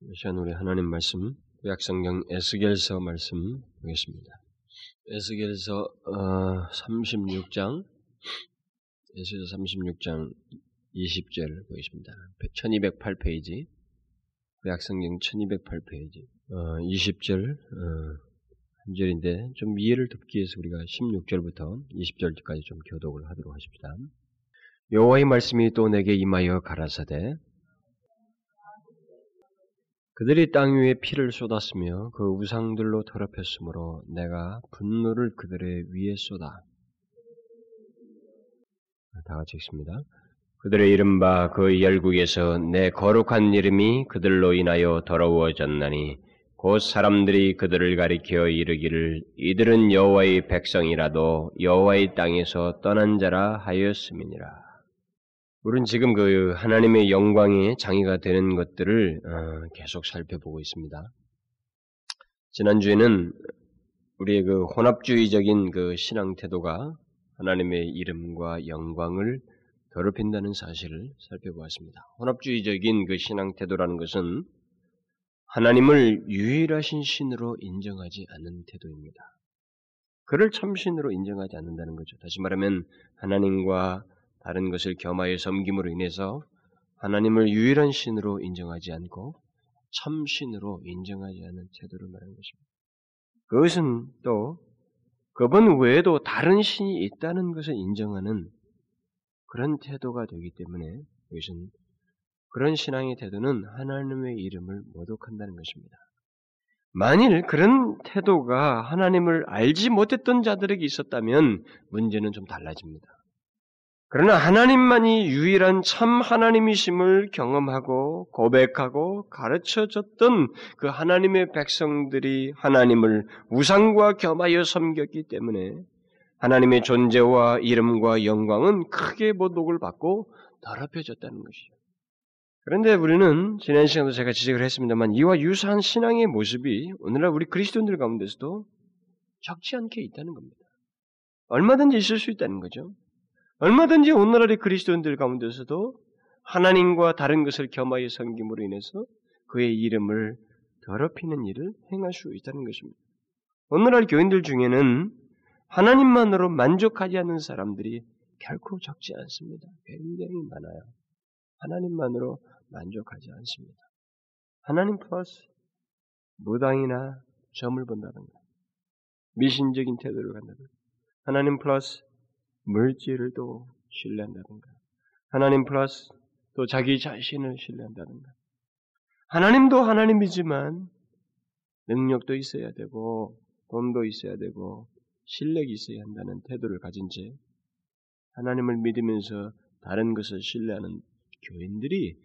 이 시간 우리 하나님 말씀, 구약성경 에스겔서 말씀 보겠습니다. 에스겔서 어, 36장, 에스겔서 36장 20절 보겠습니다. 1208페이지, 구약성경 1208페이지, 어, 20절 어, 한 절인데 좀 이해를 돕기 위해서 우리가 16절부터 20절까지 좀 교독을 하도록 하십시다. 여호와의 말씀이 또 내게 임하여 가라사대 그들이 땅 위에 피를 쏟았으며 그 우상들로 더럽혔으므로 내가 분노를 그들의 위에 쏟아. 다 같이 읽습니다. 그들의 이른바 그 열국에서 내 거룩한 이름이 그들로 인하여 더러워졌나니 곧 사람들이 그들을 가리켜 이르기를 이들은 여호와의 백성이라도 여호와의 땅에서 떠난 자라 하였음이니라. 우리는 지금 그 하나님의 영광의 장애가 되는 것들을 어, 계속 살펴보고 있습니다. 지난주에는 우리의 그 혼합주의적인 그 신앙 태도가 하나님의 이름과 영광을 더럽힌다는 사실을 살펴보았습니다. 혼합주의적인 그 신앙 태도라는 것은 하나님을 유일하신 신으로 인정하지 않는 태도입니다. 그를 참신으로 인정하지 않는다는 거죠. 다시 말하면 하나님과 다른 것을 겸하여 섬김으로 인해서 하나님을 유일한 신으로 인정하지 않고 참신으로 인정하지 않는 태도를 말하는 것입니다. 그것은 또 그분 외에도 다른 신이 있다는 것을 인정하는 그런 태도가 되기 때문에 이것은 그런 신앙의 태도는 하나님의 이름을 모독한다는 것입니다. 만일 그런 태도가 하나님을 알지 못했던 자들에게 있었다면 문제는 좀 달라집니다. 그러나 하나님만이 유일한 참 하나님이심을 경험하고 고백하고 가르쳐졌던 그 하나님의 백성들이 하나님을 우상과 겸하여 섬겼기 때문에 하나님의 존재와 이름과 영광은 크게 모독을 받고 더럽혀졌다는 것이죠. 그런데 우리는 지난 시간도 제가 지적을 했습니다만 이와 유사한 신앙의 모습이 오늘날 우리 그리스도인들 가운데서도 적지 않게 있다는 겁니다. 얼마든지 있을 수 있다는 거죠. 얼마든지 오늘날의 그리스도인들 가운데서도 하나님과 다른 것을 겸하여 섬김으로 인해서 그의 이름을 더럽히는 일을 행할 수 있다는 것입니다. 오늘날 교인들 중에는 하나님만으로 만족하지 않는 사람들이 결코 적지 않습니다. 굉장히 많아요. 하나님만으로 만족하지 않습니다. 하나님 플러스 무당이나 점을 본다든가 미신적인 태도를 간다든가 하나님 플러스 물질을 또 신뢰한다든가 하나님 플러스 또 자기 자신을 신뢰한다든가 하나님도 하나님이지만 능력도 있어야 되고 돈도 있어야 되고 실력이 있어야 한다는 태도를 가진 채 하나님을 믿으면서 다른 것을 신뢰하는 교인들이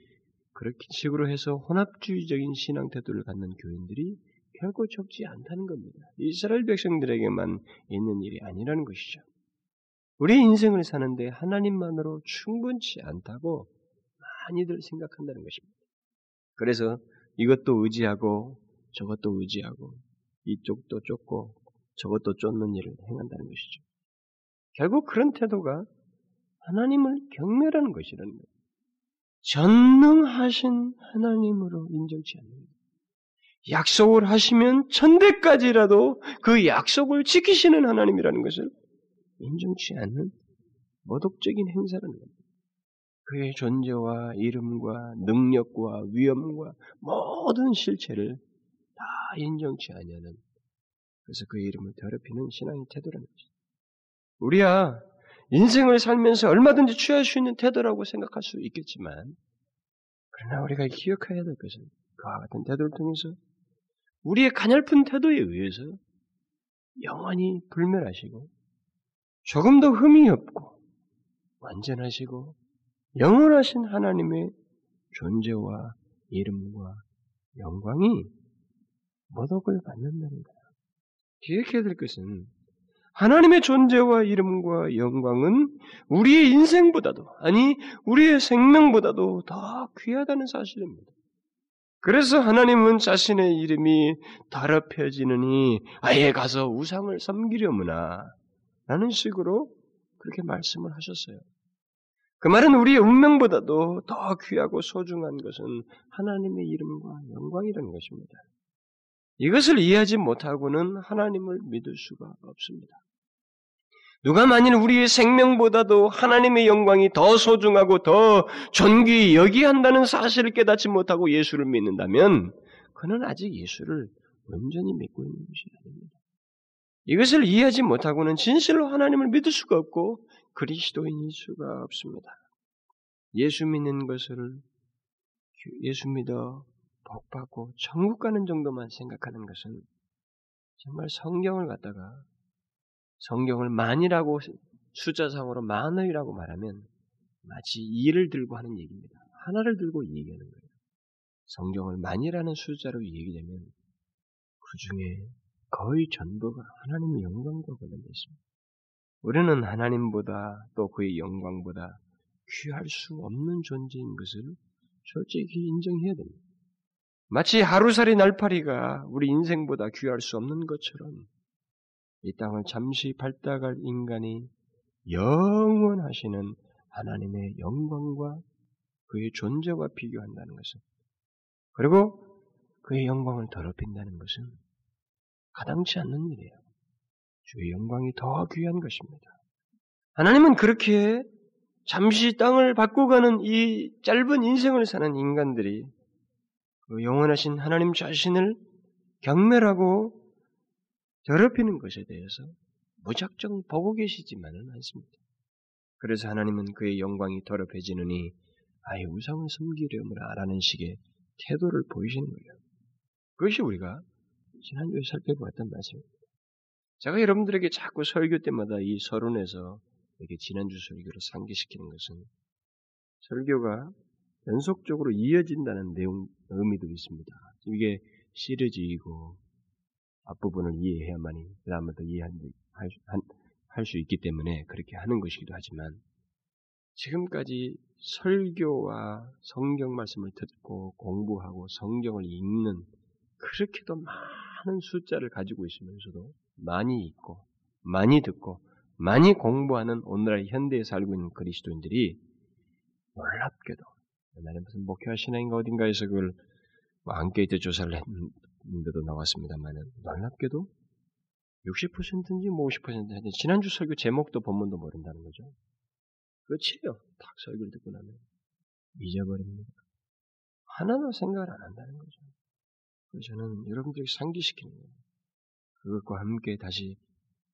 그렇게 식으로 해서 혼합주의적인 신앙 태도를 갖는 교인들이 결코 적지 않다는 겁니다. 이스라엘 백성들에게만 있는 일이 아니라는 것이죠. 우리 인생을 사는데 하나님만으로 충분치 않다고 많이들 생각한다는 것입니다. 그래서 이것도 의지하고 저것도 의지하고 이쪽도 쫓고 저것도 쫓는 일을 행한다는 것이죠. 결국 그런 태도가 하나님을 경멸하는 것이라는 거예요. 전능하신 하나님으로 인정치 않는 거예요. 약속을 하시면 천대까지라도 그 약속을 지키시는 하나님이라는 것을 인정치 않는 모독적인 행사라는 겁니다. 그의 존재와 이름과 능력과 위엄과 모든 실체를 다 인정치 않냐는 그래서 그의 이름을 더럽히는 신앙의 태도라는 거죠. 우리야 인생을 살면서 얼마든지 취할 수 있는 태도라고 생각할 수 있겠지만 그러나 우리가 기억해야 될 것은 그와 같은 태도를 통해서 우리의 가냘픈 태도에 의해서 영원히 불멸하시고 조금 더 흠이 없고 완전하시고 영원하신 하나님의 존재와 이름과 영광이 모독을 받는다는 거예요. 기억해야 될 것은 하나님의 존재와 이름과 영광은 우리의 인생보다도, 아니, 우리의 생명보다도 더 귀하다는 사실입니다. 그래서 하나님은 자신의 이름이 더럽혀지느니 아예 가서 우상을 섬기려무나 라는 식으로 그렇게 말씀을 하셨어요. 그 말은 우리의 운명보다도 더 귀하고 소중한 것은 하나님의 이름과 영광이라는 것입니다. 이것을 이해하지 못하고는 하나님을 믿을 수가 없습니다. 누가 만일 우리의 생명보다도 하나님의 영광이 더 소중하고 더 존귀히 여기한다는 사실을 깨닫지 못하고 예수를 믿는다면 그는 아직 예수를 온전히 믿고 있는 것이 아닙니다. 이것을 이해하지 못하고는 진실로 하나님을 믿을 수가 없고 그리스도인일 수가 없습니다. 예수 믿는 것을 예수 믿어 복받고 천국 가는 정도만 생각하는 것은 정말 성경을 갖다가 성경을 만이라고 숫자상으로 만의라고 말하면 마치 이를 들고 하는 얘기입니다. 하나를 들고 얘기하는 거예요. 성경을 만이라는 숫자로 얘기되면 그 중에 거의 전부가 하나님의 영광과 관련되어 있습니다. 우리는 하나님보다 또 그의 영광보다 귀할 수 없는 존재인 것을 솔직히 인정해야 됩니다. 마치 하루살이 날파리가 우리 인생보다 귀할 수 없는 것처럼 이 땅을 잠시 밟다갈 인간이 영원하시는 하나님의 영광과 그의 존재와 비교한다는 것은 그리고 그의 영광을 더럽힌다는 것은 가당치 않는 일이에요. 주의 영광이 더 귀한 것입니다. 하나님은 그렇게 잠시 땅을 바꾸가는 이 짧은 인생을 사는 인간들이 그 영원하신 하나님 자신을 경멸하고 더럽히는 것에 대해서 무작정 보고 계시지만은 않습니다. 그래서 하나님은 그의 영광이 더럽혀지느니 아예 우상을 섬기려므라라는 식의 태도를 보이시는 거예요. 그것이 우리가 지난주에 살펴보았던 말씀입니다. 제가 여러분들에게 자꾸 설교 때마다 이 서론에서 이렇게 지난주 설교를 상기시키는 것은 설교가 연속적으로 이어진다는 내용, 의미도 있습니다. 이게 시리즈이고 앞부분을 이해해야만이 그 다음부터 이해할 수 있기 때문에 그렇게 하는 것이기도 하지만 지금까지 설교와 성경 말씀을 듣고 공부하고 성경을 읽는 그렇게도 많은 숫자를 가지고 있으면서도 많이 있고 많이 듣고 많이 공부하는 오늘날 현대에 살고 있는 그리스도인들이 놀랍게도 옛날에 무슨 목회와 신앙인가 어딘가에서 그걸 뭐 안케이트 조사를 했는데도 나왔습니다만은 놀랍게도 60%인지 뭐 50%인지 지난주 설교 제목도 본문도 모른다는 거죠. 끝이에요. 딱 설교를 듣고 나면 잊어버립니다. 하나도 생각을 안 한다는 거죠. 저는 여러분들에게 상기시키는 거예요. 그것과 함께 다시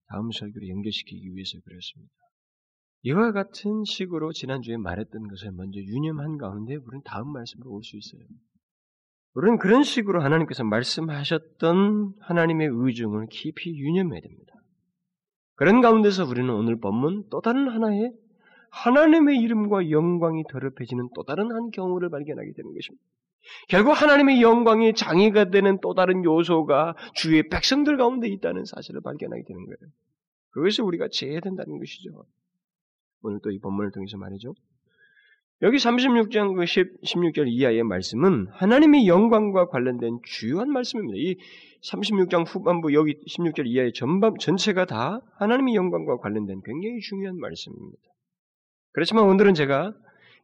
다음 설교를 연결시키기 위해서 그랬습니다. 이와 같은 식으로 지난주에 말했던 것을 먼저 유념한 가운데 우리는 다음 말씀으로 올 수 있어요. 우리는 그런 식으로 하나님께서 말씀하셨던 하나님의 의중을 깊이 유념해야 됩니다. 그런 가운데서 우리는 오늘 본문 또 다른 하나의 하나님의 이름과 영광이 더럽혀지는 또 다른 한 경우를 발견하게 되는 것입니다. 결국 하나님의 영광이 장애가 되는 또 다른 요소가 주의 백성들 가운데 있다는 사실을 발견하게 되는 거예요. 그것을 우리가 제해야 된다는 것이죠. 오늘 또 이 본문을 통해서 말이죠. 여기 36장 그 10, 16절 이하의 말씀은 하나님의 영광과 관련된 주요한 말씀입니다. 이 36장 후반부 여기 16절 이하의 전반 전체가 다 하나님의 영광과 관련된 굉장히 중요한 말씀입니다. 그렇지만 오늘은 제가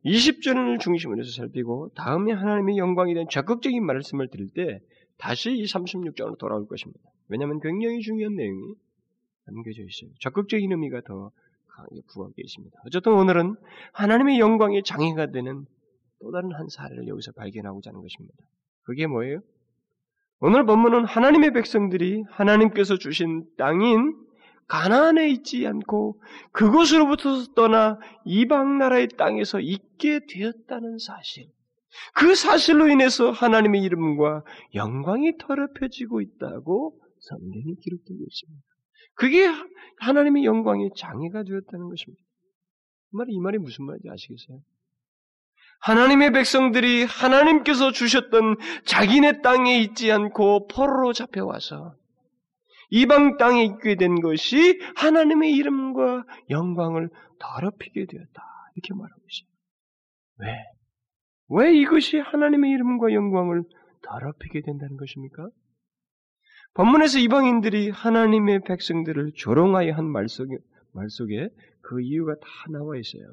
20절을 중심으로 해서 살피고 다음에 하나님의 영광에 대한 적극적인 말씀을 드릴 때 다시 이 36장으로 돌아올 것입니다. 왜냐하면 굉장히 중요한 내용이 담겨져 있어요. 적극적인 의미가 더 강하게 부각되어 있습니다. 어쨌든 오늘은 하나님의 영광의 장애가 되는 또 다른 한 사례를 여기서 발견하고자 하는 것입니다. 그게 뭐예요? 오늘 본문은 하나님의 백성들이 하나님께서 주신 땅인 가나안에 있지 않고 그곳으로부터 떠나 이방 나라의 땅에서 있게 되었다는 사실. 그 사실로 인해서 하나님의 이름과 영광이 더럽혀지고 있다고 성경이 기록되고 있습니다. 그게 하나님의 영광의 장애가 되었다는 것입니다. 이 말이, 이 말이 무슨 말인지 아시겠어요? 하나님의 백성들이 하나님께서 주셨던 자기네 땅에 있지 않고 포로로 잡혀와서 이방 땅에 있게 된 것이 하나님의 이름과 영광을 더럽히게 되었다. 이렇게 말하고 있어요. 왜? 왜 이것이 하나님의 이름과 영광을 더럽히게 된다는 것입니까? 본문에서 이방인들이 하나님의 백성들을 조롱하여 한 말 속에, 말 속에 그 이유가 다 나와 있어요.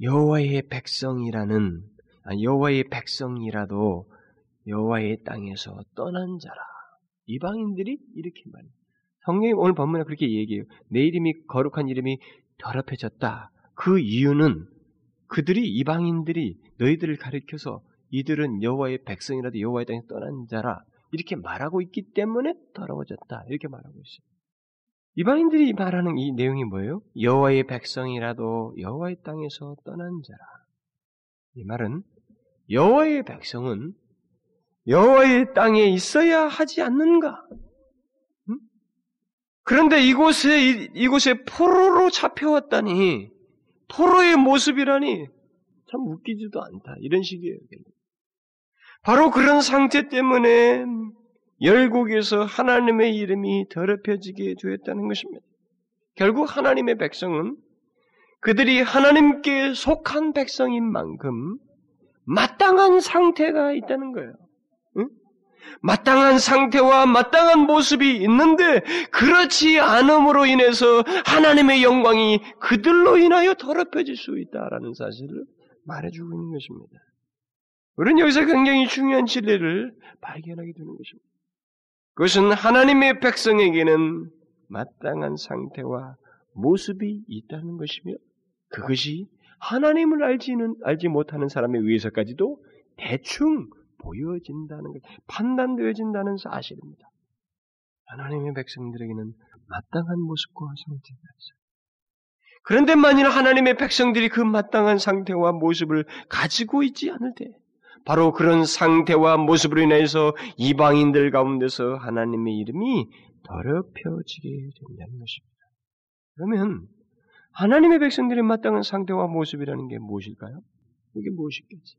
여호와의 백성이라는 여호와의 백성이라도 여호와의 땅에서 떠난 자라. 이방인들이 이렇게 말해요. 성령이 오늘 본문에 그렇게 얘기해요. 내 이름이 거룩한 이름이 더럽혀졌다. 그 이유는 그들이 이방인들이 너희들을 가리켜서 이들은 여호와의 백성이라도 여호와의 땅에 떠난 자라 이렇게 말하고 있기 때문에 더러워졌다. 이렇게 말하고 있어요. 이방인들이 말하는 이 내용이 뭐예요? 여호와의 백성이라도 여호와의 땅에서 떠난 자라. 이 말은 여호와의 백성은 여호와의 땅에 있어야 하지 않는가? 응? 그런데 이곳에 이곳에 포로로 잡혀왔다니 포로의 모습이라니 참 웃기지도 않다. 이런 식이에요. 바로 그런 상태 때문에 열국에서 하나님의 이름이 더럽혀지게 되었다는 것입니다. 결국 하나님의 백성은 그들이 하나님께 속한 백성인 만큼 마땅한 상태가 있다는 거예요. 응? 마땅한 상태와 마땅한 모습이 있는데 그렇지 않음으로 인해서 하나님의 영광이 그들로 인하여 더럽혀질 수 있다라는 사실을 말해주고 있는 것입니다. 우리는 여기서 굉장히 중요한 진리를 발견하게 되는 것입니다. 그것은 하나님의 백성에게는 마땅한 상태와 모습이 있다는 것이며 그것이 하나님을 알지는 알지 못하는 사람에 의해서까지도 대충 보여진다는 것, 판단되어진다는 사실입니다. 하나님의 백성들에게는 마땅한 모습과 상태가 있어요. 그런데 만일 하나님의 백성들이 그 마땅한 상태와 모습을 가지고 있지 않을 때, 바로 그런 상태와 모습으로 인해서 이방인들 가운데서 하나님의 이름이 더럽혀지게 된다는 것입니다. 그러면 하나님의 백성들의 마땅한 상태와 모습이라는 게 무엇일까요? 이게 무엇이겠지?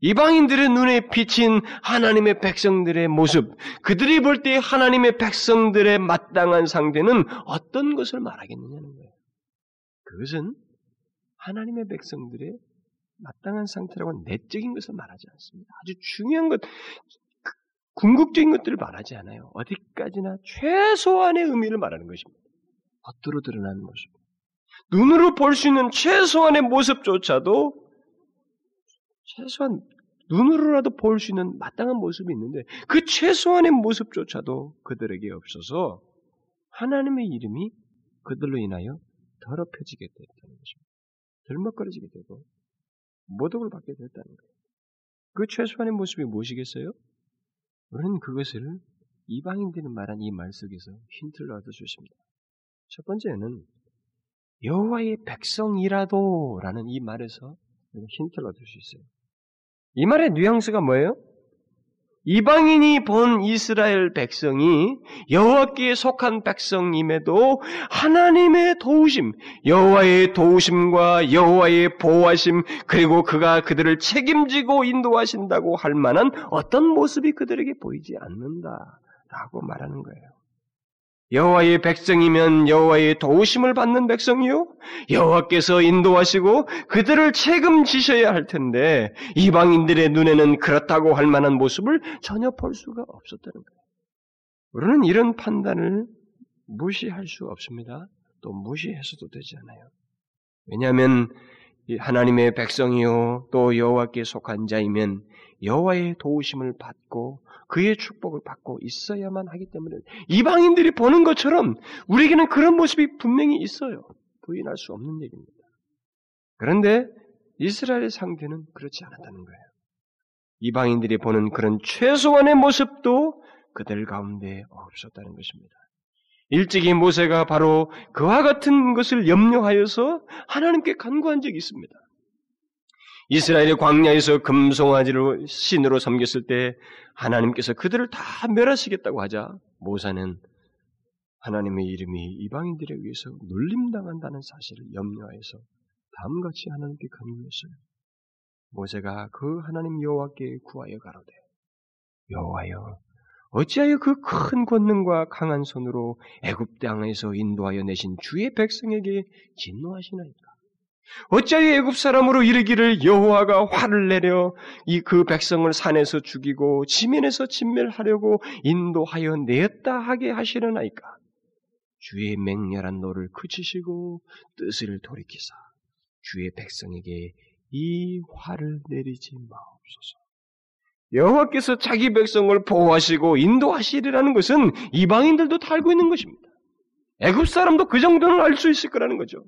이방인들의 눈에 비친 하나님의 백성들의 모습, 그들이 볼 때 하나님의 백성들의 마땅한 상태는 어떤 것을 말하겠느냐는 거예요. 그것은 하나님의 백성들의 마땅한 상태라고 내적인 것을 말하지 않습니다. 아주 중요한 것, 궁극적인 것들을 말하지 않아요. 어디까지나 최소한의 의미를 말하는 것입니다. 겉으로 드러나는 모습. 눈으로 볼 수 있는 최소한의 모습조차도 최소한 눈으로라도 볼 수 있는 마땅한 모습이 있는데 그 최소한의 모습조차도 그들에게 없어서 하나님의 이름이 그들로 인하여 더럽혀지게 됐다는 것입니다. 덜먹거려지게 되고 모독을 받게 됐다는 거예요. 그 최소한의 모습이 무엇이겠어요? 우리는 그것을 이방인들이 말한 이 말 속에서 힌트를 얻을 수 있습니다. 첫 번째는 여호와의 백성이라도라는 이 말에서 힌트를 얻을 수 있어요. 이 말의 뉘앙스가 뭐예요? 이방인이 본 이스라엘 백성이 여호와께 속한 백성임에도 하나님의 도우심, 여호와의 도우심과 여호와의 보호하심, 그리고 그가 그들을 책임지고 인도하신다고 할 만한 어떤 모습이 그들에게 보이지 않는다라고 말하는 거예요. 여호와의 백성이면 여호와의 도우심을 받는 백성이요 여호와께서 인도하시고 그들을 책임지셔야 할 텐데 이방인들의 눈에는 그렇다고 할 만한 모습을 전혀 볼 수가 없었다는 거예요. 우리는 이런 판단을 무시할 수 없습니다. 또 무시해서도 되지 않아요. 왜냐하면 하나님의 백성이요 또 여호와께 속한 자이면 여호와의 도우심을 받고 그의 축복을 받고 있어야만 하기 때문에 이방인들이 보는 것처럼 우리에게는 그런 모습이 분명히 있어요. 부인할 수 없는 얘기입니다. 그런데 이스라엘의 상태는 그렇지 않았다는 거예요. 이방인들이 보는 그런 최소한의 모습도 그들 가운데 없었다는 것입니다. 일찍이 모세가 바로 그와 같은 것을 염려하여서 하나님께 간구한 적이 있습니다. 이스라엘의 광야에서 금송아지를 신으로 섬겼을 때 하나님께서 그들을 다 멸하시겠다고 하자 모사는 하나님의 이름이 이방인들에 의해서 놀림당한다는 사실을 염려해서 다음같이 하나님께 간구했어요. 모세가 그 하나님 여호와께 구하여 가로되 여호와여 어찌하여 그 큰 권능과 강한 손으로 애굽 땅에서 인도하여 내신 주의 백성에게 진노하시나이까 어찌하여 애굽 사람으로 이르기를 여호와가 화를 내려 이 그 백성을 산에서 죽이고 지면에서 진멸하려고 인도하여 내었다 하게 하시려나이까 주의 맹렬한 노를 그치시고 뜻을 돌이키사 주의 백성에게 이 화를 내리지 마옵소서. 여호와께서 자기 백성을 보호하시고 인도하시리라는 것은 이방인들도 다 알고 있는 것입니다. 애굽 사람도 그 정도는 알 수 있을 거라는 거죠.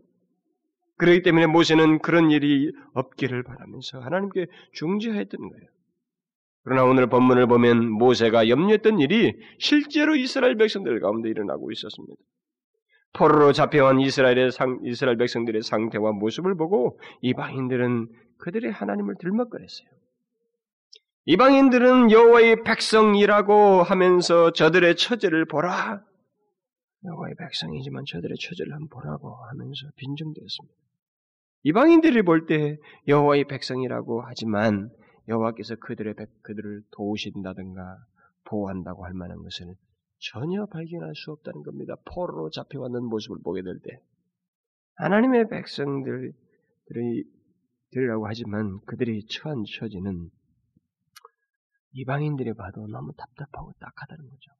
그렇기 때문에 모세는 그런 일이 없기를 바라면서 하나님께 중지하였던 거예요. 그러나 오늘 본문을 보면 모세가 염려했던 일이 실제로 이스라엘 백성들 가운데 일어나고 있었습니다. 포로로 잡혀온 이스라엘의 상, 이스라엘 백성들의 상태와 모습을 보고 이방인들은 그들의 하나님을 들먹거렸어요. 이방인들은 여호와의 백성이라고 하면서 저들의 처제를 보라. 여호와의 백성이지만 저들의 처제를 한번 보라고 하면서 빈정되었습니다. 이방인들이 볼때 여호와의 백성이라고 하지만 여호와께서 그들의 그들을 도우신다든가 보호한다고 할 만한 것을 전혀 발견할 수 없다는 겁니다. 포로로 잡혀왔는 모습을 보게 될 때. 하나님의 백성들이 들이라고 하지만 그들이 처한 처지는 이방인들이 봐도 너무 답답하고 딱하다는 거죠.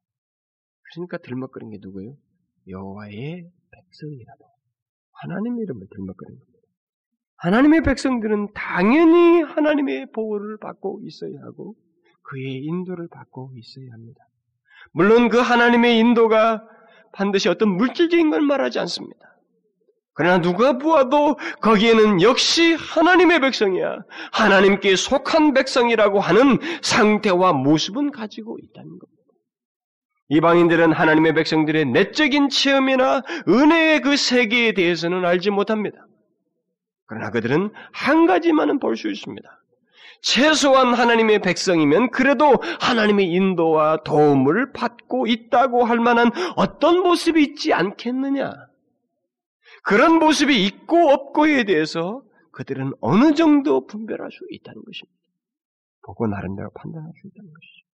그러니까 들먹거리는 게 누구예요? 여호와의 백성이라도 하나님 이름을 들먹거리는 겁니다. 하나님의 백성들은 당연히 하나님의 보호를 받고 있어야 하고 그의 인도를 받고 있어야 합니다. 물론 그 하나님의 인도가 반드시 어떤 물질적인 걸 말하지 않습니다. 그러나 누가 보아도 거기에는 역시 하나님의 백성이야. 하나님께 속한 백성이라고 하는 상태와 모습은 가지고 있다는 겁니다. 이방인들은 하나님의 백성들의 내적인 체험이나 은혜의 그 세계에 대해서는 알지 못합니다. 그러나 그들은 한 가지만은 볼 수 있습니다. 최소한 하나님의 백성이면 그래도 하나님의 인도와 도움을 받고 있다고 할 만한 어떤 모습이 있지 않겠느냐. 그런 모습이 있고 없고에 대해서 그들은 어느 정도 분별할 수 있다는 것입니다. 보고 나름대로 판단할 수 있다는 것이죠.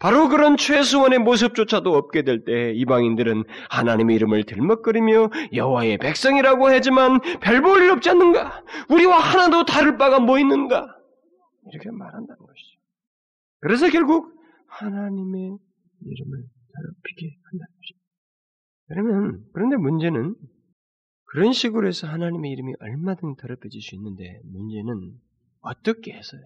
바로 그런 최소한의 모습조차도 없게 될 때 이방인들은 하나님의 이름을 들먹거리며 여호와의 백성이라고 하지만 별 볼 일 없지 않는가? 우리와 하나도 다를 바가 뭐 있는가? 이렇게 말한다는 것이죠. 그래서 결국 하나님의 이름을 더럽히게 한다는 것입니다. 그러면 그런데 문제는 그런 식으로 해서 하나님의 이름이 얼마든 더럽혀질 수 있는데 문제는 어떻게 해서요?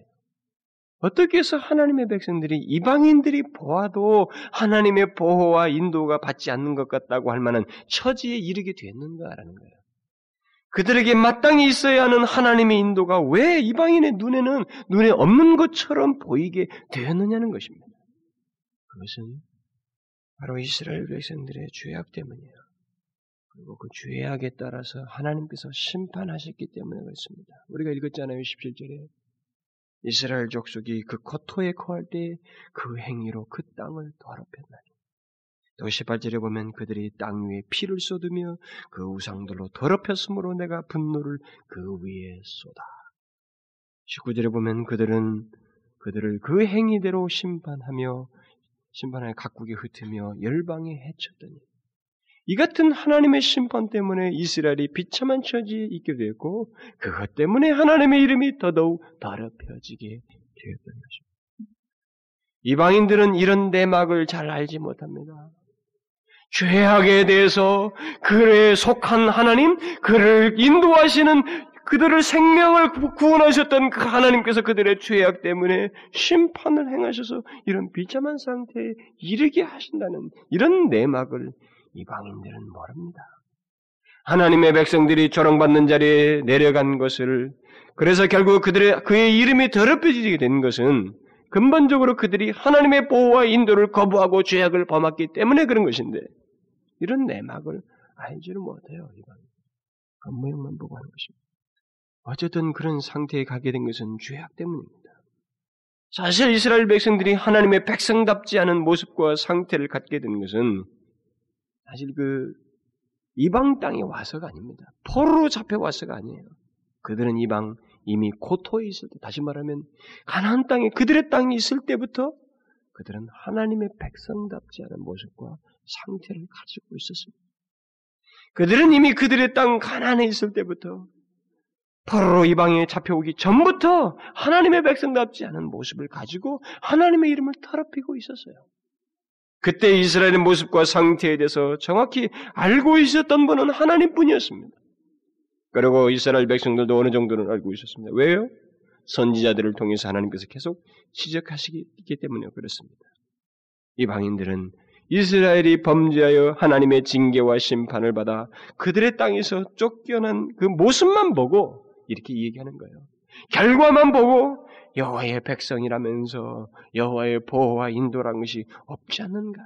어떻게 해서 하나님의 백성들이 이방인들이 보아도 하나님의 보호와 인도가 받지 않는 것 같다고 할 만한 처지에 이르게 됐는가라는 거예요. 그들에게 마땅히 있어야 하는 하나님의 인도가 왜 이방인의 눈에는 눈에 없는 것처럼 보이게 되었느냐는 것입니다. 그것은 바로 이스라엘 백성들의 죄악 때문이에요. 그리고 그 죄악에 따라서 하나님께서 심판하셨기 때문에 그렇습니다. 우리가 읽었잖아요. 17절에. 이스라엘 족속이 그 코토에 거할 때 그 행위로 그 땅을 더럽혔나니. 또 18절에 보면 그들이 땅 위에 피를 쏟으며 그 우상들로 더럽혔으므로 내가 분노를 그 위에 쏟아. 19절에 보면 그들은 그들을 그 행위대로 심판하며 심판하여 각국에 흩으며 열방에 해쳤더니 이 같은 하나님의 심판 때문에 이스라엘이 비참한 처지에 있게 되었고 그것 때문에 하나님의 이름이 더더욱 더럽혀지게 되었던 것입니다. 이방인들은 이런 내막을 잘 알지 못합니다. 죄악에 대해서 그에 속한 하나님, 그를 인도하시는 그들을 생명을 구원하셨던 그 하나님께서 그들의 죄악 때문에 심판을 행하셔서 이런 비참한 상태에 이르게 하신다는 이런 내막을 이방인들은 모릅니다. 하나님의 백성들이 조롱받는 자리에 내려간 것을 그래서 결국 그들의 그의 이름이 더럽혀지게 된 것은 근본적으로 그들이 하나님의 보호와 인도를 거부하고 죄악을 범했기 때문에 그런 것인데 이런 내막을 알지를 못해요. 이방 겉모양만 보고 하는 것입니다. 어쨌든 그런 상태에 가게 된 것은 죄악 때문입니다. 사실 이스라엘 백성들이 하나님의 백성답지 않은 모습과 상태를 갖게 된 것은 사실 그 이방 땅에 와서가 아닙니다. 포로로 잡혀와서가 아니에요. 그들은 이방 이미 고토에 있을 때 다시 말하면 가나안 땅에 그들의 땅이 있을 때부터 그들은 하나님의 백성답지 않은 모습과 상태를 가지고 있었습니다. 그들은 이미 그들의 땅 가나안에 있을 때부터 포로로 이방에 잡혀오기 전부터 하나님의 백성답지 않은 모습을 가지고 하나님의 이름을 더럽히고 있었어요. 그때 이스라엘의 모습과 상태에 대해서 정확히 알고 있었던 분은 하나님뿐이었습니다. 그리고 이스라엘 백성들도 어느 정도는 알고 있었습니다. 왜요? 선지자들을 통해서 하나님께서 계속 지적하시기 때문에 그렇습니다. 이 방인들은 이스라엘이 범죄하여 하나님의 징계와 심판을 받아 그들의 땅에서 쫓겨난 그 모습만 보고 이렇게 얘기하는 거예요. 결과만 보고 여호와의 백성이라면서 여호와의 보호와 인도라는 것이 없지 않는가?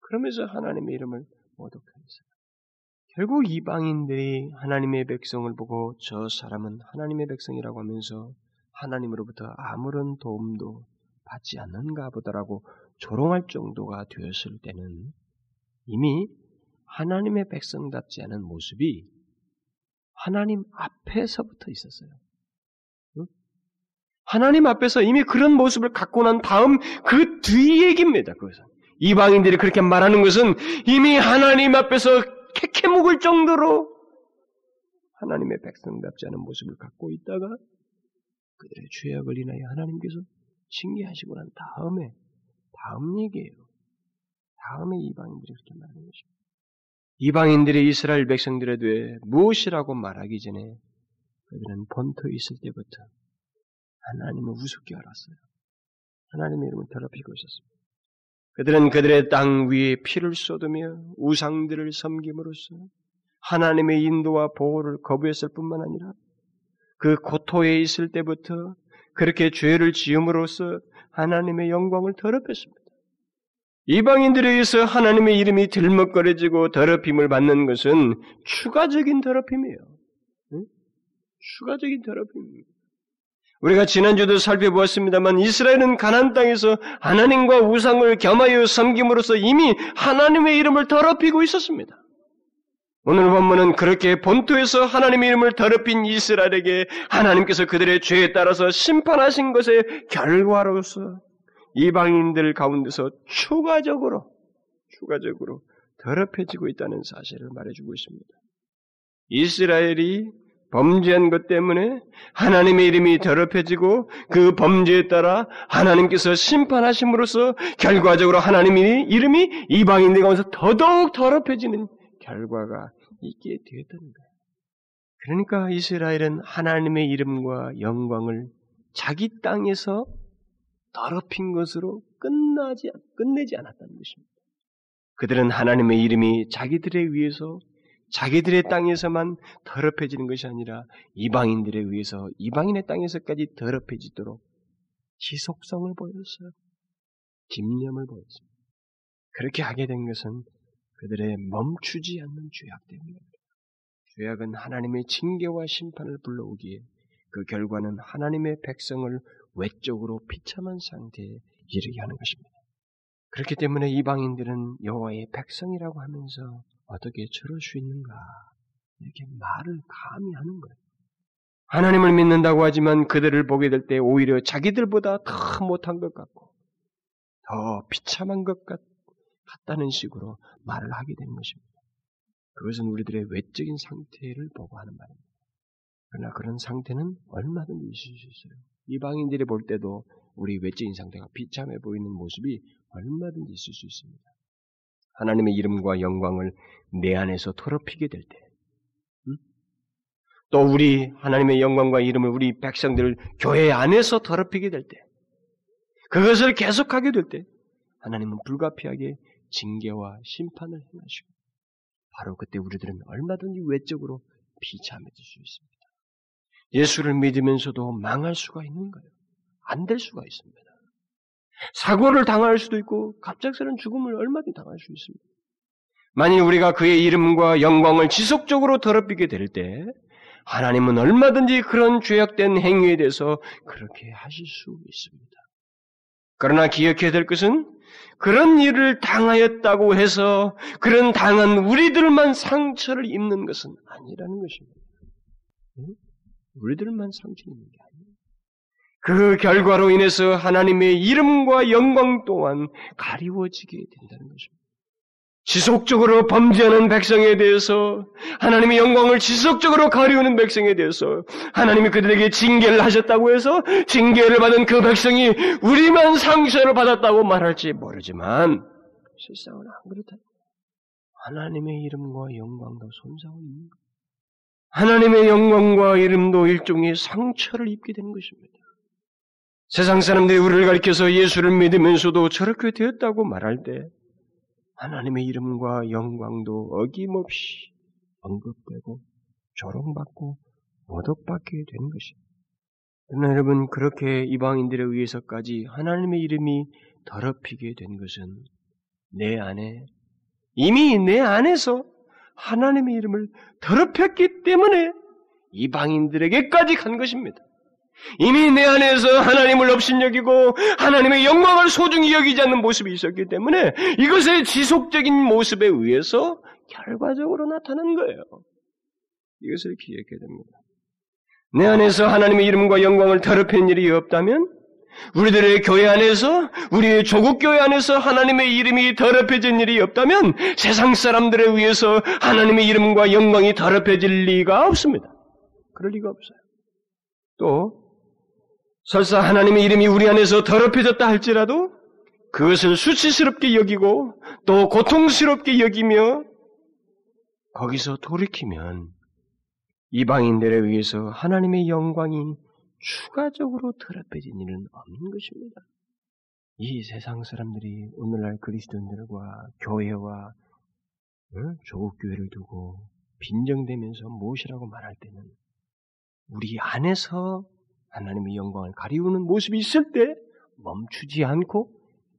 그러면서 하나님의 이름을 모독하였어요. 결국 이방인들이 하나님의 백성을 보고 저 사람은 하나님의 백성이라고 하면서 하나님으로부터 아무런 도움도 받지 않는가 보다라고 조롱할 정도가 되었을 때는 이미 하나님의 백성답지 않은 모습이 하나님 앞에서부터 있었어요. 하나님 앞에서 이미 그런 모습을 갖고 난 다음 그 뒤 얘기입니다. 그것은 이방인들이 그렇게 말하는 것은 이미 하나님 앞에서 캐캐 묵을 정도로 하나님의 백성답지 않은 모습을 갖고 있다가 그들의 죄악을 인하여 하나님께서 징계하시고 난 다음에 다음 얘기예요. 다음에 이방인들이 그렇게 말하는 것입니다. 이방인들이 이스라엘 백성들에 대해 무엇이라고 말하기 전에 그들은 본토에 있을 때부터 하나님을 우습게 알았어요. 하나님의 이름을 더럽히고 있었습니다. 그들은 그들의 땅 위에 피를 쏟으며 우상들을 섬김으로써 하나님의 인도와 보호를 거부했을 뿐만 아니라 그 고토에 있을 때부터 그렇게 죄를 지음으로써 하나님의 영광을 더럽혔습니다. 이방인들에 의해서 하나님의 이름이 들먹거려지고 더럽힘을 받는 것은 추가적인 더럽힘이에요. 응? 추가적인 더럽힘입니다. 우리가 지난주도 살펴보았습니다만 이스라엘은 가난 땅에서 하나님과 우상을 겸하여 섬김으로써 이미 하나님의 이름을 더럽히고 있었습니다. 오늘 본문은 그렇게 본토에서 하나님의 이름을 더럽힌 이스라엘에게 하나님께서 그들의 죄에 따라서 심판하신 것의 결과로서 이방인들 가운데서 추가적으로 추가적으로 더럽혀지고 있다는 사실을 말해주고 있습니다. 이스라엘이 범죄한 것 때문에 하나님의 이름이 더럽혀지고 그 범죄에 따라 하나님께서 심판하심으로써 결과적으로 하나님의 이름이 이방인들 가운데서 더더욱 더럽혀지는 결과가 있게 되었다는 거예요. 그러니까 이스라엘은 하나님의 이름과 영광을 자기 땅에서 더럽힌 것으로 끝나지, 끝내지 않았다는 것입니다. 그들은 하나님의 이름이 자기들에 의해서 자기들의 땅에서만 더럽혀지는 것이 아니라 이방인들에 의해서 이방인의 땅에서까지 더럽혀지도록 지속성을 보였어요. 집념을 보였습니다. 그렇게 하게 된 것은 그들의 멈추지 않는 죄악 때문입니다. 죄악은 하나님의 징계와 심판을 불러오기에 그 결과는 하나님의 백성을 외적으로 비참한 상태에 이르게 하는 것입니다. 그렇기 때문에 이방인들은 여호와의 백성이라고 하면서 어떻게 저럴 수 있는가 이렇게 말을 감히 하는 거예요. 하나님을 믿는다고 하지만 그들을 보게 될 때 오히려 자기들보다 더 못한 것 같고 더 비참한 것 같, 같다는 식으로 말을 하게 되는 것입니다. 그것은 우리들의 외적인 상태를 보고 하는 말입니다. 그러나 그런 상태는 얼마든지 있을 수 있어요. 이방인들이 볼 때도 우리 외적인 상태가 비참해 보이는 모습이 얼마든지 있을 수 있습니다. 하나님의 이름과 영광을 내 안에서 더럽히게 될 때, 음? 또 우리 하나님의 영광과 이름을 우리 백성들 교회 안에서 더럽히게 될 때, 그것을 계속하게 될 때, 하나님은 불가피하게 징계와 심판을 행하시고, 바로 그때 우리들은 얼마든지 외적으로 비참해질 수 있습니다. 예수를 믿으면서도 망할 수가 있는 거예요. 안 될 수가 있습니다. 사고를 당할 수도 있고 갑작스런 죽음을 얼마든지 당할 수 있습니다. 만일 우리가 그의 이름과 영광을 지속적으로 더럽히게 될 때 하나님은 얼마든지 그런 죄악된 행위에 대해서 그렇게 하실 수 있습니다. 그러나 기억해야 될 것은 그런 일을 당하였다고 해서 그런 당한 우리들만 상처를 입는 것은 아니라는 것입니다. 우리들만 상처 입는 게 아니에요. 그 결과로 인해서 하나님의 이름과 영광 또한 가리워지게 된다는 것입니다. 지속적으로 범죄하는 백성에 대해서 하나님의 영광을 지속적으로 가리우는 백성에 대해서 하나님이 그들에게 징계를 하셨다고 해서 징계를 받은 그 백성이 우리만 상처를 받았다고 말할지 모르지만 실상은 안 그렇다. 하나님의 이름과 영광도 손상을 입는 하나님의 영광과 이름도 일종의 상처를 입게 되는 것입니다. 세상 사람들이 우리를 가리켜서 예수를 믿으면서도 저렇게 되었다고 말할 때 하나님의 이름과 영광도 어김없이 언급되고 조롱받고 모독받게 되는 것입니다. 그러나 여러분 그렇게 이방인들에 의해서까지 하나님의 이름이 더럽히게 된 것은 내 안에 이미 내 안에서 하나님의 이름을 더럽혔기 때문에 이방인들에게까지 간 것입니다. 이미 내 안에서 하나님을 업신여기고 하나님의 영광을 소중히 여기지 않는 모습이 있었기 때문에 이것의 지속적인 모습에 의해서 결과적으로 나타난 거예요. 이것을 기억해야 됩니다. 내 안에서 하나님의 이름과 영광을 더럽힌 일이 없다면 우리들의 교회 안에서 우리의 조국 교회 안에서 하나님의 이름이 더럽혀진 일이 없다면 세상 사람들에 의해서 하나님의 이름과 영광이 더럽혀질 리가 없습니다. 그럴 리가 없어요. 또 설사 하나님의 이름이 우리 안에서 더럽혀졌다 할지라도 그것을 수치스럽게 여기고 또 고통스럽게 여기며 거기서 돌이키면 이방인들에 의해서 하나님의 영광이 추가적으로 더럽혀진 일은 없는 것입니다. 이 세상 사람들이 오늘날 그리스도인들과 교회와 조국 교회를 두고 빈정대면서 무엇이라고 말할 때는 우리 안에서 하나님의 영광을 가리우는 모습이 있을 때 멈추지 않고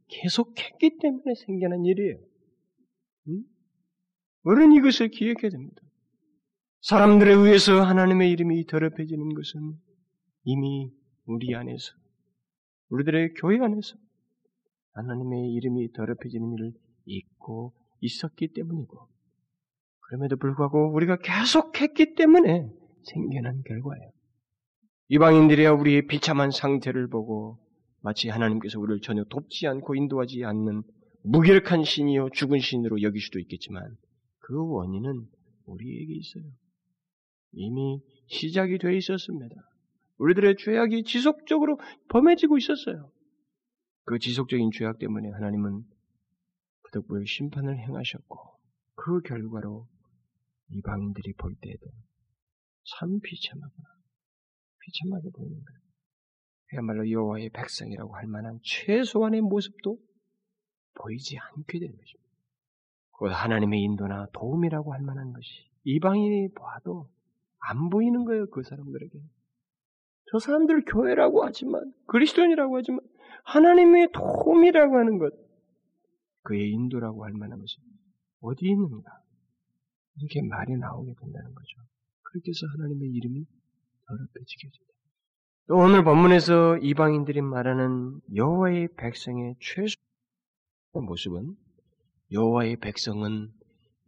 계속했기 때문에 생겨난 일이에요. 응? 우리는 이것을 기억해야 됩니다. 사람들에 의해서 하나님의 이름이 더럽혀지는 것은 이미 우리 안에서, 우리들의 교회 안에서 하나님의 이름이 더럽혀지는 일을 잊고 있었기 때문이고, 그럼에도 불구하고 우리가 계속했기 때문에 생겨난 결과예요. 이방인들이야 우리의 비참한 상태를 보고 마치 하나님께서 우리를 전혀 돕지 않고 인도하지 않는 무기력한 신이요 죽은 신으로 여길 수도 있겠지만 그 원인은 우리에게 있어요. 이미 시작이 되어 있었습니다. 우리들의 죄악이 지속적으로 범해지고 있었어요. 그 지속적인 죄악 때문에 하나님은 그덕부의 심판을 행하셨고 그 결과로 이방인들이 볼 때에도 참 비참하구나. 비참하게 보이는 거예요. 그야말로 여호와의 백성이라고 할 만한 최소한의 모습도 보이지 않게 되는 것입니다. 곧 하나님의 인도나 도움이라고 할 만한 것이 이방인이 봐도 안 보이는 거예요, 그 사람들에게. 저 사람들 교회라고 하지만, 그리스도인이라고 하지만, 하나님의 도움이라고 하는 것, 그의 인도라고 할 만한 것이 어디 있는가? 이렇게 말이 나오게 된다는 거죠. 그렇게 해서 하나님의 이름이 더럽혀지게 됩니다. 또 오늘 본문에서 이방인들이 말하는 여호와의 백성의 최소 모습은 여호와의 백성은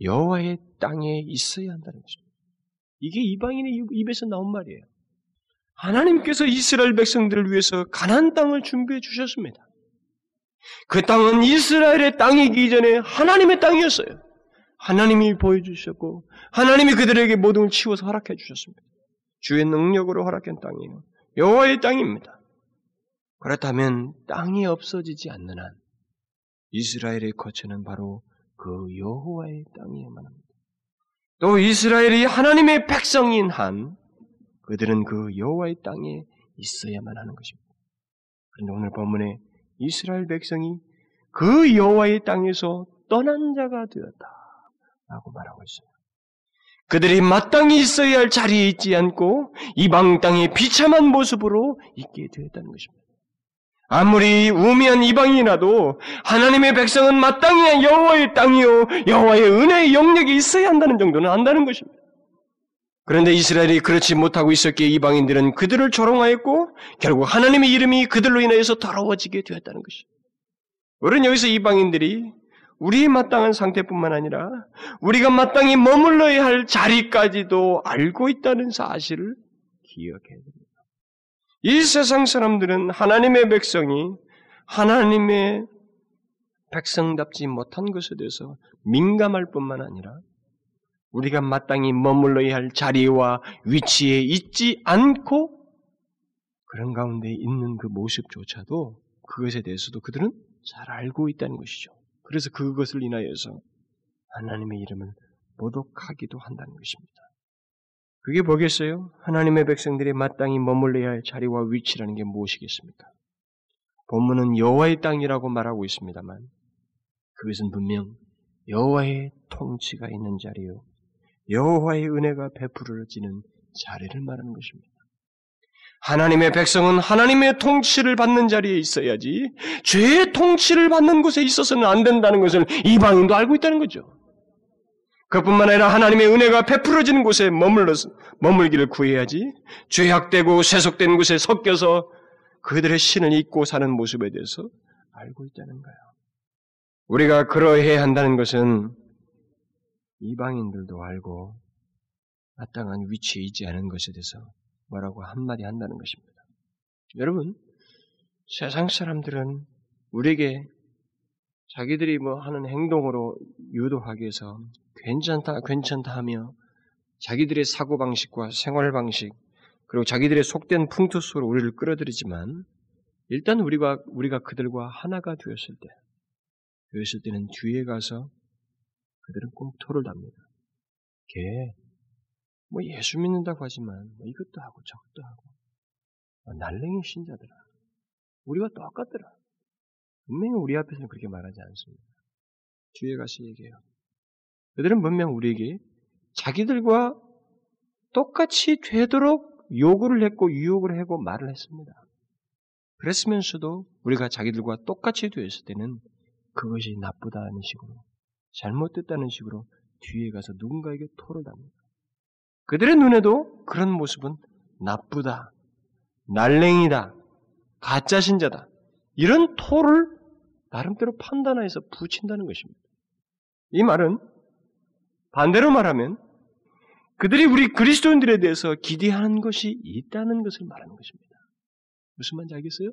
여호와의 땅에 있어야 한다는 것입니다. 이게 이방인의 입에서 나온 말이에요. 하나님께서 이스라엘 백성들을 위해서 가난 땅을 준비해 주셨습니다. 그 땅은 이스라엘의 땅이기 전에 하나님의 땅이었어요. 하나님이 보여주셨고 하나님이 그들에게 모든 걸 치워서 허락해 주셨습니다. 주의 능력으로 허락한 땅이에요. 여호와의 땅입니다. 그렇다면 땅이 없어지지 않는 한 이스라엘의 거처는 바로 그 여호와의 땅이야만 합니다. 또 이스라엘이 하나님의 백성인 한 그들은 그 여호와의 땅에 있어야만 하는 것입니다. 그런데 오늘 본문에 이스라엘 백성이 그 여호와의 땅에서 떠난 자가 되었다라고 말하고 있어요. 그들이 마땅히 있어야 할 자리에 있지 않고 이방 땅의 비참한 모습으로 있게 되었다는 것입니다. 아무리 우미한 이방이라도 하나님의 백성은 마땅히 여호와의 땅이요 여호와의 은혜의 영역이 있어야 한다는 정도는 안다는 것입니다. 그런데 이스라엘이 그렇지 못하고 있었기에 이방인들은 그들을 조롱하였고 결국 하나님의 이름이 그들로 인해서 더러워지게 되었다는 것입니다. 우리는 여기서 이방인들이 우리의 마땅한 상태뿐만 아니라 우리가 마땅히 머물러야 할 자리까지도 알고 있다는 사실을 기억해야 됩니다. 이 세상 사람들은 하나님의 백성이 하나님의 백성답지 못한 것에 대해서 민감할 뿐만 아니라 우리가 마땅히 머물러야 할 자리와 위치에 있지 않고 그런 가운데 있는 그 모습조차도 그것에 대해서도 그들은 잘 알고 있다는 것이죠. 그래서 그것을 인하여서 하나님의 이름을 모독하기도 한다는 것입니다. 그게 뭐겠어요? 하나님의 백성들이 마땅히 머물러야 할 자리와 위치라는 게 무엇이겠습니까? 본문은 여호와의 땅이라고 말하고 있습니다만 그것은 분명 여호와의 통치가 있는 자리요 여호와의 은혜가 베풀어지는 자리를 말하는 것입니다. 하나님의 백성은 하나님의 통치를 받는 자리에 있어야지 죄의 통치를 받는 곳에 있어서는 안 된다는 것을 이방인도 알고 있다는 거죠. 그뿐만 아니라 하나님의 은혜가 베풀어지는 곳에 머물러 머물기를 구해야지 죄악되고 세속된 곳에 섞여서 그들의 신을 잊고 사는 모습에 대해서 알고 있다는 거예요. 우리가 그러해야 한다는 것은 이방인들도 알고 마땅한 위치에 있지 않은 것에 대해서 뭐라고 한마디 한다는 것입니다. 여러분, 세상 사람들은 우리에게 자기들이 뭐 하는 행동으로 유도하기 위해서 괜찮다, 괜찮다 하며 자기들의 사고방식과 생활방식, 그리고 자기들의 속된 풍토 속으로 우리를 끌어들이지만 일단 우리가, 우리가 그들과 하나가 되었을 때, 되었을 때는 뒤에 가서 그들은 꼭 토를 답니다. 걔, 뭐 예수 믿는다고 하지만 뭐 이것도 하고 저것도 하고 뭐 날랭이 신자들아. 우리가 똑같더라. 분명히 우리 앞에서는 그렇게 말하지 않습니다. 뒤에 가서 얘기해요. 그들은 분명 우리에게 자기들과 똑같이 되도록 요구를 했고 유혹을 하고 말을 했습니다. 그랬으면서도 우리가 자기들과 똑같이 되었을 때는 그것이 나쁘다는 식으로 잘못됐다는 식으로 뒤에 가서 누군가에게 토를 답니다. 그들의 눈에도 그런 모습은 나쁘다, 날랭이다, 가짜 신자다. 이런 토를 나름대로 판단해서 붙인다는 것입니다. 이 말은 반대로 말하면 그들이 우리 그리스도인들에 대해서 기대하는 것이 있다는 것을 말하는 것입니다. 무슨 말인지 알겠어요?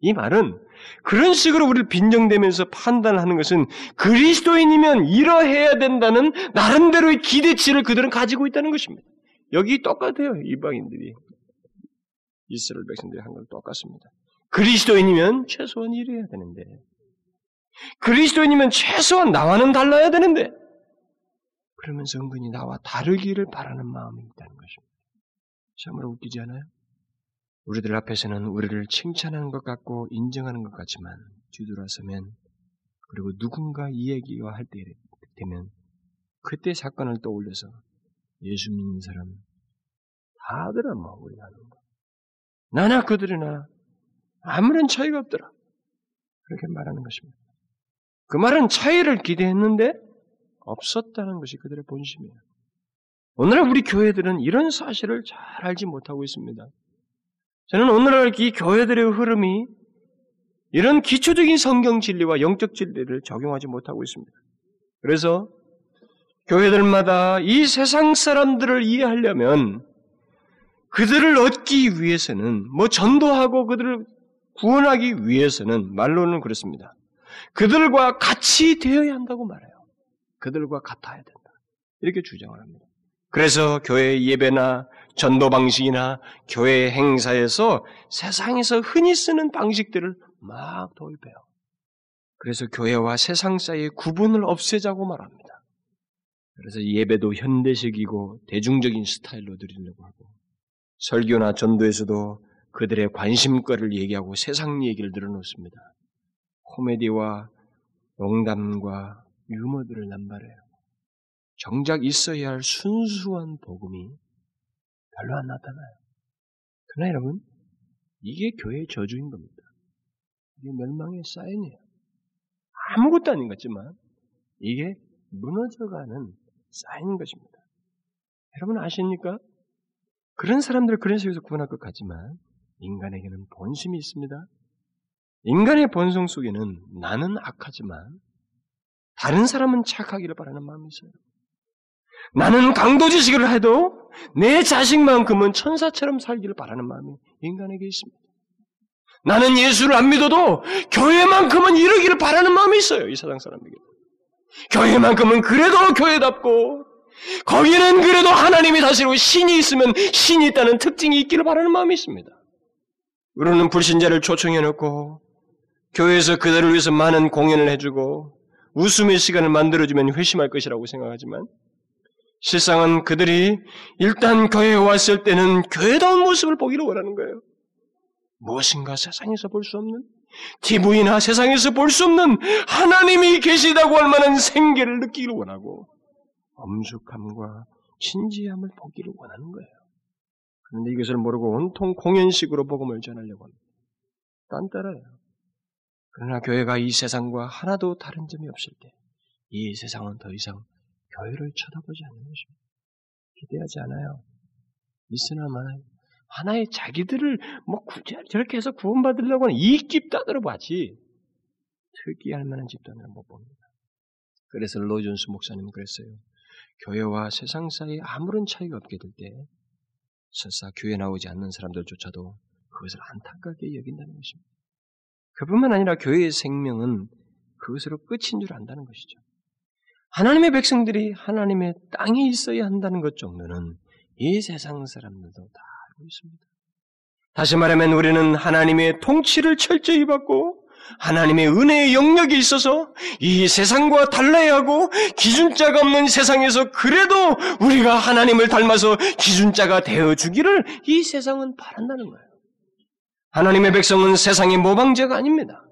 이 말은 그런 식으로 우리를 빈정대면서 판단하는 것은 그리스도인이면 이러해야 된다는 나름대로의 기대치를 그들은 가지고 있다는 것입니다. 여기 똑같아요. 이방인들이. 이스라엘 백성들이 한건 똑같습니다. 그리스도인이면 최소한 이래야 되는데 그리스도인이면 최소한 나와는 달라야 되는데 그러면서 은근히 나와 다르기를 바라는 마음이 있다는 것입니다. 참으로 웃기지 않아요? 우리들 앞에서는 우리를 칭찬하는 것 같고 인정하는 것 같지만 뒤돌아서면 그리고 누군가 이 얘기와 할 때 되면 그때 사건을 떠올려서 예수 믿는 사람 다더라 뭐 우리가 하는 거. 나나 그들이나 아무런 차이가 없더라. 그렇게 말하는 것입니다. 그 말은 차이를 기대했는데 없었다는 것이 그들의 본심이에요. 오늘날 우리 교회들은 이런 사실을 잘 알지 못하고 있습니다. 저는 오늘날 이 교회들의 흐름이 이런 기초적인 성경 진리와 영적 진리를 적용하지 못하고 있습니다. 그래서 교회들마다 이 세상 사람들을 이해하려면 그들을 얻기 위해서는 뭐 전도하고 그들을 구원하기 위해서는 말로는 그렇습니다. 그들과 같이 되어야 한다고 말해요. 그들과 같아야 된다. 이렇게 주장을 합니다. 그래서 교회 예배나 전도 방식이나 교회 행사에서 세상에서 흔히 쓰는 방식들을 막 도입해요. 그래서 교회와 세상 사이의 구분을 없애자고 말합니다. 그래서 예배도 현대식이고 대중적인 스타일로 드리려고 하고 설교나 전도에서도 그들의 관심거를 얘기하고 세상 얘기를 늘어놓습니다. 코미디와 농담과 유머들을 남발해요. 정작 있어야 할 순수한 복음이 별로 안 나타나요. 그러나 여러분, 이게 교회의 저주인 겁니다. 이게 멸망의 사인이에요. 아무것도 아닌 것 같지만, 이게 무너져가는 사인인 것입니다. 여러분 아십니까? 그런 사람들을 그런 식에서 구원할 것 같지만, 인간에게는 본심이 있습니다. 인간의 본성 속에는 나는 악하지만 다른 사람은 착하기를 바라는 마음이 있어요. 나는 강도지식을 해도 내 자식만큼은 천사처럼 살기를 바라는 마음이 인간에게 있습니다. 나는 예수를 안 믿어도 교회만큼은 이루기를 바라는 마음이 있어요. 이 세상 사람에게. 교회만큼은 그래도 교회답고 거기는 그래도 하나님이 다스리고 신이 있으면 신이 있다는 특징이 있기를 바라는 마음이 있습니다. 우리는 불신자를 초청해 놓고 교회에서 그들을 위해서 많은 공연을 해주고 웃음의 시간을 만들어주면 회심할 것이라고 생각하지만 실상은 그들이 일단 교회에 왔을 때는 교회다운 모습을 보기를 원하는 거예요. 무엇인가 세상에서 볼 수 없는 TV나 세상에서 볼 수 없는 하나님이 계시다고 할 만한 생계를 느끼기를 원하고 엄숙함과 진지함을 보기를 원하는 거예요. 그런데 이것을 모르고 온통 공연식으로 복음을 전하려고 합니다. 딴따라요. 그러나 교회가 이 세상과 하나도 다른 점이 없을 때, 이 세상은 더 이상 교회를 쳐다보지 않는 것입니다. 기대하지 않아요. 있으나 마나요. 하나의 자기들을 뭐 굳이 저렇게 해서 구원받으려고 하는 이익 집단으로 봐지 특이할 만한 집단으로 못 봅니다. 그래서 로존스 목사님은 그랬어요. 교회와 세상 사이에 아무런 차이가 없게 될 때, 설사 교회 나오지 않는 사람들조차도 그것을 안타깝게 여긴다는 것입니다. 그뿐만 아니라 교회의 생명은 그것으로 끝인 줄 안다는 것이죠. 하나님의 백성들이 하나님의 땅에 있어야 한다는 것 정도는 이 세상 사람들도 다 알고 있습니다. 다시 말하면 우리는 하나님의 통치를 철저히 받고 하나님의 은혜의 영역이 있어서 이 세상과 달라야 하고 기준자가 없는 세상에서 그래도 우리가 하나님을 닮아서 기준자가 되어 주기를 이 세상은 바란다는 거예요. 하나님의 백성은 세상의 모방제가 아닙니다.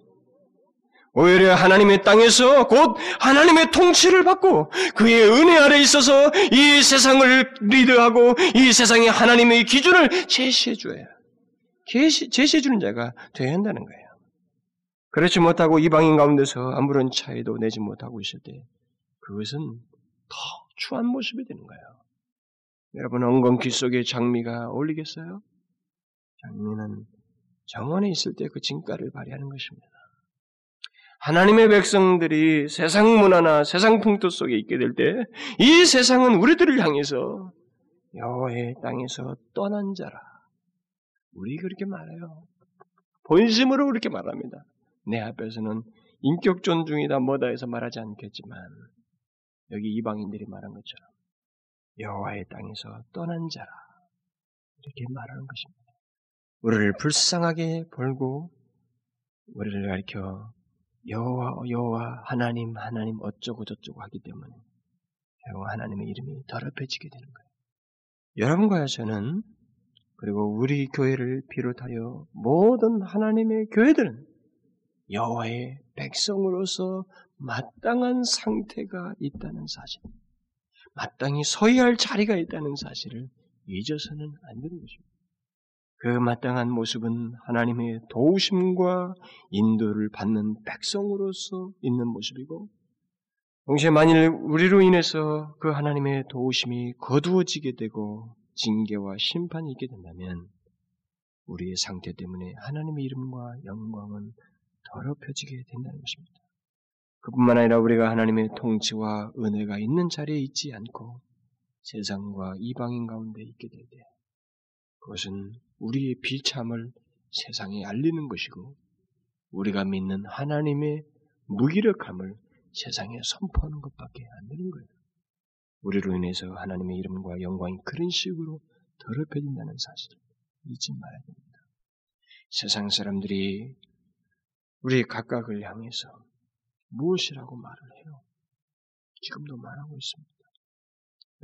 오히려 하나님의 땅에서 곧 하나님의 통치를 받고 그의 은혜 아래 있어서 이 세상을 리드하고 이 세상의 하나님의 기준을 제시해 줘야 제시해 주는 자가 되어야 한다는 거예요. 그렇지 못하고 이방인 가운데서 아무런 차이도 내지 못하고 있을 때 그것은 더 추한 모습이 되는 거예요. 여러분 엉겅퀴 속에 장미가 어울리겠어요? 장미는 정원에 있을 때 그 진가를 발휘하는 것입니다. 하나님의 백성들이 세상 문화나 세상 풍토 속에 있게 될 때 이 세상은 우리들을 향해서 여호와의 땅에서 떠난 자라. 우리 그렇게 말해요. 본심으로 그렇게 말합니다. 내 앞에서는 인격 존중이다 뭐다 해서 말하지 않겠지만 여기 이방인들이 말한 것처럼 여호와의 땅에서 떠난 자라 이렇게 말하는 것입니다. 우리를 불쌍하게 벌고 우리를 가리켜 여호와 여호와 하나님 하나님 어쩌고 저쩌고 하기 때문에 여호와 하나님의 이름이 더럽혀지게 되는 거예요. 여러분과 저는 그리고 우리 교회를 비롯하여 모든 하나님의 교회들은 여호와의 백성으로서 마땅한 상태가 있다는 사실, 마땅히 서야 할 자리가 있다는 사실을 잊어서는 안 되는 것입니다. 그 마땅한 모습은 하나님의 도우심과 인도를 받는 백성으로서 있는 모습이고, 동시에 만일 우리로 인해서 그 하나님의 도우심이 거두어지게 되고 징계와 심판이 있게 된다면 우리의 상태 때문에 하나님의 이름과 영광은 더럽혀지게 된다는 것입니다. 그뿐만 아니라 우리가 하나님의 통치와 은혜가 있는 자리에 있지 않고 세상과 이방인 가운데 있게 될 때, 그것은 우리의 비참을 세상에 알리는 것이고, 우리가 믿는 하나님의 무기력함을 세상에 선포하는 것밖에 안 되는 거예요. 우리로 인해서 하나님의 이름과 영광이 그런 식으로 더럽혀진다는 사실을 잊지 말아야 됩니다. 세상 사람들이 우리 각각을 향해서 무엇이라고 말을 해요? 지금도 말하고 있습니다.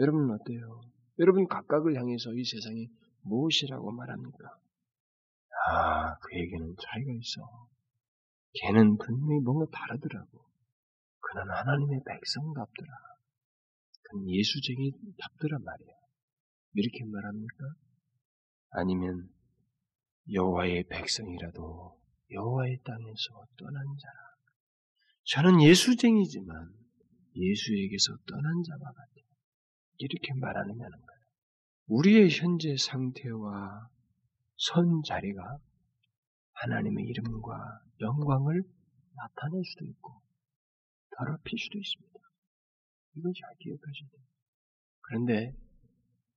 여러분은 어때요? 여러분 각각을 향해서 이 세상에 무엇이라고 말합니까? 아, 그에게는 차이가 있어. 걔는 분명히 뭔가 다르더라고. 그는 하나님의 백성 답더라. 그는 예수쟁이 답더라 말이야. 이렇게 말합니까? 아니면 여호와의 백성이라도 여호와의 땅에서 떠난 자라. 저는 예수쟁이지만 예수에게서 떠난 자와 같아. 이렇게 말하느냐는 거예요. 우리의 현재 상태와 선 자리가 하나님의 이름과 영광을 나타낼 수도 있고 더럽힐 수도 있습니다. 이걸 잘 기억하셔야 돼요. 그런데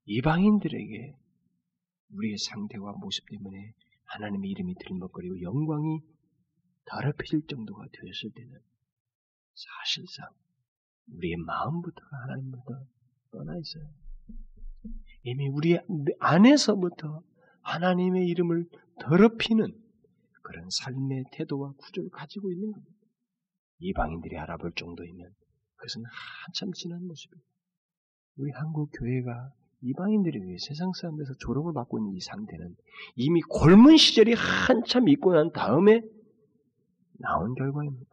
이방인들에게 우리의 상태와 모습 때문에 하나님의 이름이 들먹거리고 영광이 더럽혀질 정도가 되었을 때는 사실상 우리의 마음부터가 하나님부터 떠나 있어요. 이미 우리 안에서부터 하나님의 이름을 더럽히는 그런 삶의 태도와 구조를 가지고 있는 겁니다. 이방인들이 알아볼 정도이면 그것은 한참 지난 모습이에요. 우리 한국 교회가 이방인들에 의해 세상 사람들에서 조롱을 받고 있는 이 상태는 이미 골문 시절이 한참 있고 난 다음에 나온 결과입니다.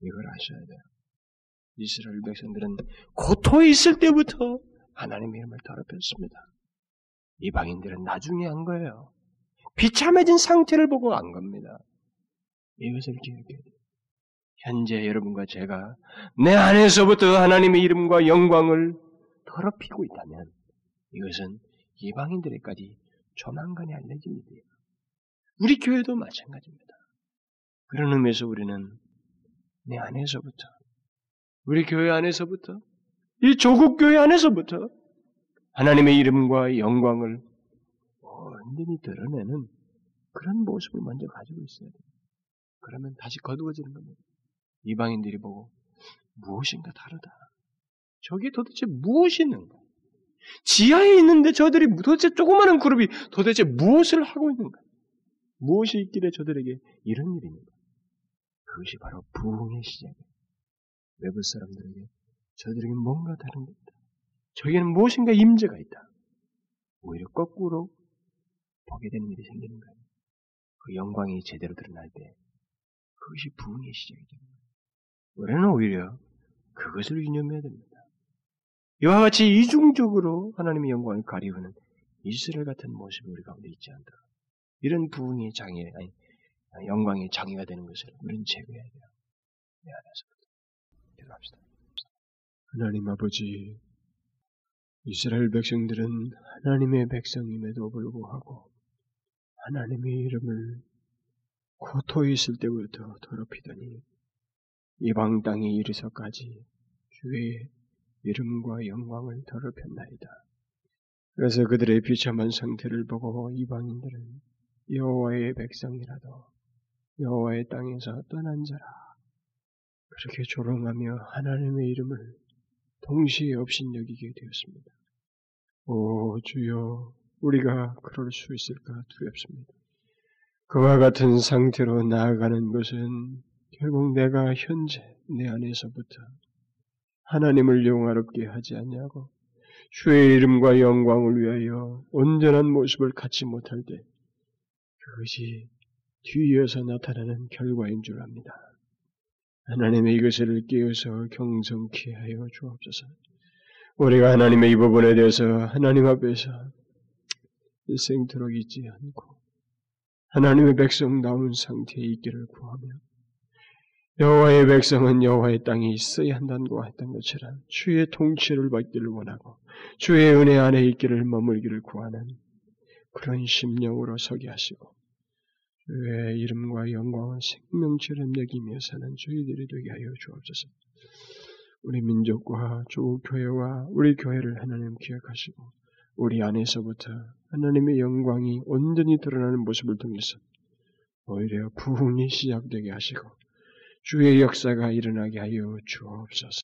이걸 아셔야 돼요. 이스라엘 백성들은 고토에 있을 때부터 하나님의 이름을 더럽혔습니다. 이방인들은 나중에 한 거예요. 비참해진 상태를 보고 안 겁니다. 이것을 기억해야 돼요. 현재 여러분과 제가 내 안에서부터 하나님의 이름과 영광을 더럽히고 있다면 이것은 이방인들에까지 조만간에 알려질 일이에요. 우리 교회도 마찬가지입니다. 그런 의미에서 우리는 내 안에서부터 우리 교회 안에서부터 이 조국 교회 안에서부터 하나님의 이름과 영광을 완전히 드러내는 그런 모습을 먼저 가지고 있어야 돼요. 그러면 다시 거두어지는 겁니다. 이방인들이 보고 무엇인가 다르다. 저게 도대체 무엇이 있는가? 지하에 있는데 저들이 도대체 조그마한 그룹이 도대체 무엇을 하고 있는가? 무엇이 있길래 저들에게 이런 일이 있는가? 그것이 바로 부흥의 시작이에요. 외부 사람들에게 저들에게 뭔가 다른 게 있다. 저에게는 무엇인가 임재가 있다. 오히려 거꾸로 보게 되는 일이 생기는 거예요. 그 영광이 제대로 드러날 때 그것이 부흥의 시작이 됩니다. 우리는 오히려 그것을 유념해야 됩니다. 이와 같이 이중적으로 하나님의 영광을 가리우는 이스라엘 같은 모습이 우리 가운데 있지 않다. 이런 부흥의 장애, 아니, 영광의 장애가 되는 것을 우리는 제거해야 돼요. 내 안에서부터. 기도합시다. 하나님 아버지, 이스라엘 백성들은 하나님의 백성임에도 불구하고 하나님의 이름을 고토에 있을 때부터 더럽히더니 이방 땅에 이르서까지 주의 이름과 영광을 더럽혔나이다. 그래서 그들의 비참한 상태를 보고 이방인들은 여호와의 백성이라도 여호와의 땅에서 떠난 자라 그렇게 조롱하며 하나님의 이름을 동시에 없인 여기게 되었습니다. 오 주여 우리가 그럴 수 있을까 두렵습니다. 그와 같은 상태로 나아가는 것은 결국 내가 현재 내 안에서부터 하나님을 영화롭게 하지 않냐고 주의 이름과 영광을 위하여 온전한 모습을 갖지 못할 때 그것이 뒤이어서 나타나는 결과인 줄 압니다. 하나님의 이것을 깨어서 경성케 하여 주옵소서. 우리가 하나님의 이 부분에 대해서 하나님 앞에서 일생토록 잊지 않고 하나님의 백성다운 상태에 있기를 구하며 여호와의 백성은 여호와의 땅에 있어야 한다고 했던 것처럼 주의 통치를 받기를 원하고 주의 은혜 안에 있기를 머물기를 구하는 그런 심령으로 서게 하시고 주의 이름과 영광을 생명처럼 여기며 사는 저희들이 되게 하여 주옵소서. 우리 민족과 주 교회와 우리 교회를 하나님 기억하시고 우리 안에서부터 하나님의 영광이 온전히 드러나는 모습을 통해서 오히려 부흥이 시작되게 하시고 주의 역사가 일어나게 하여 주옵소서.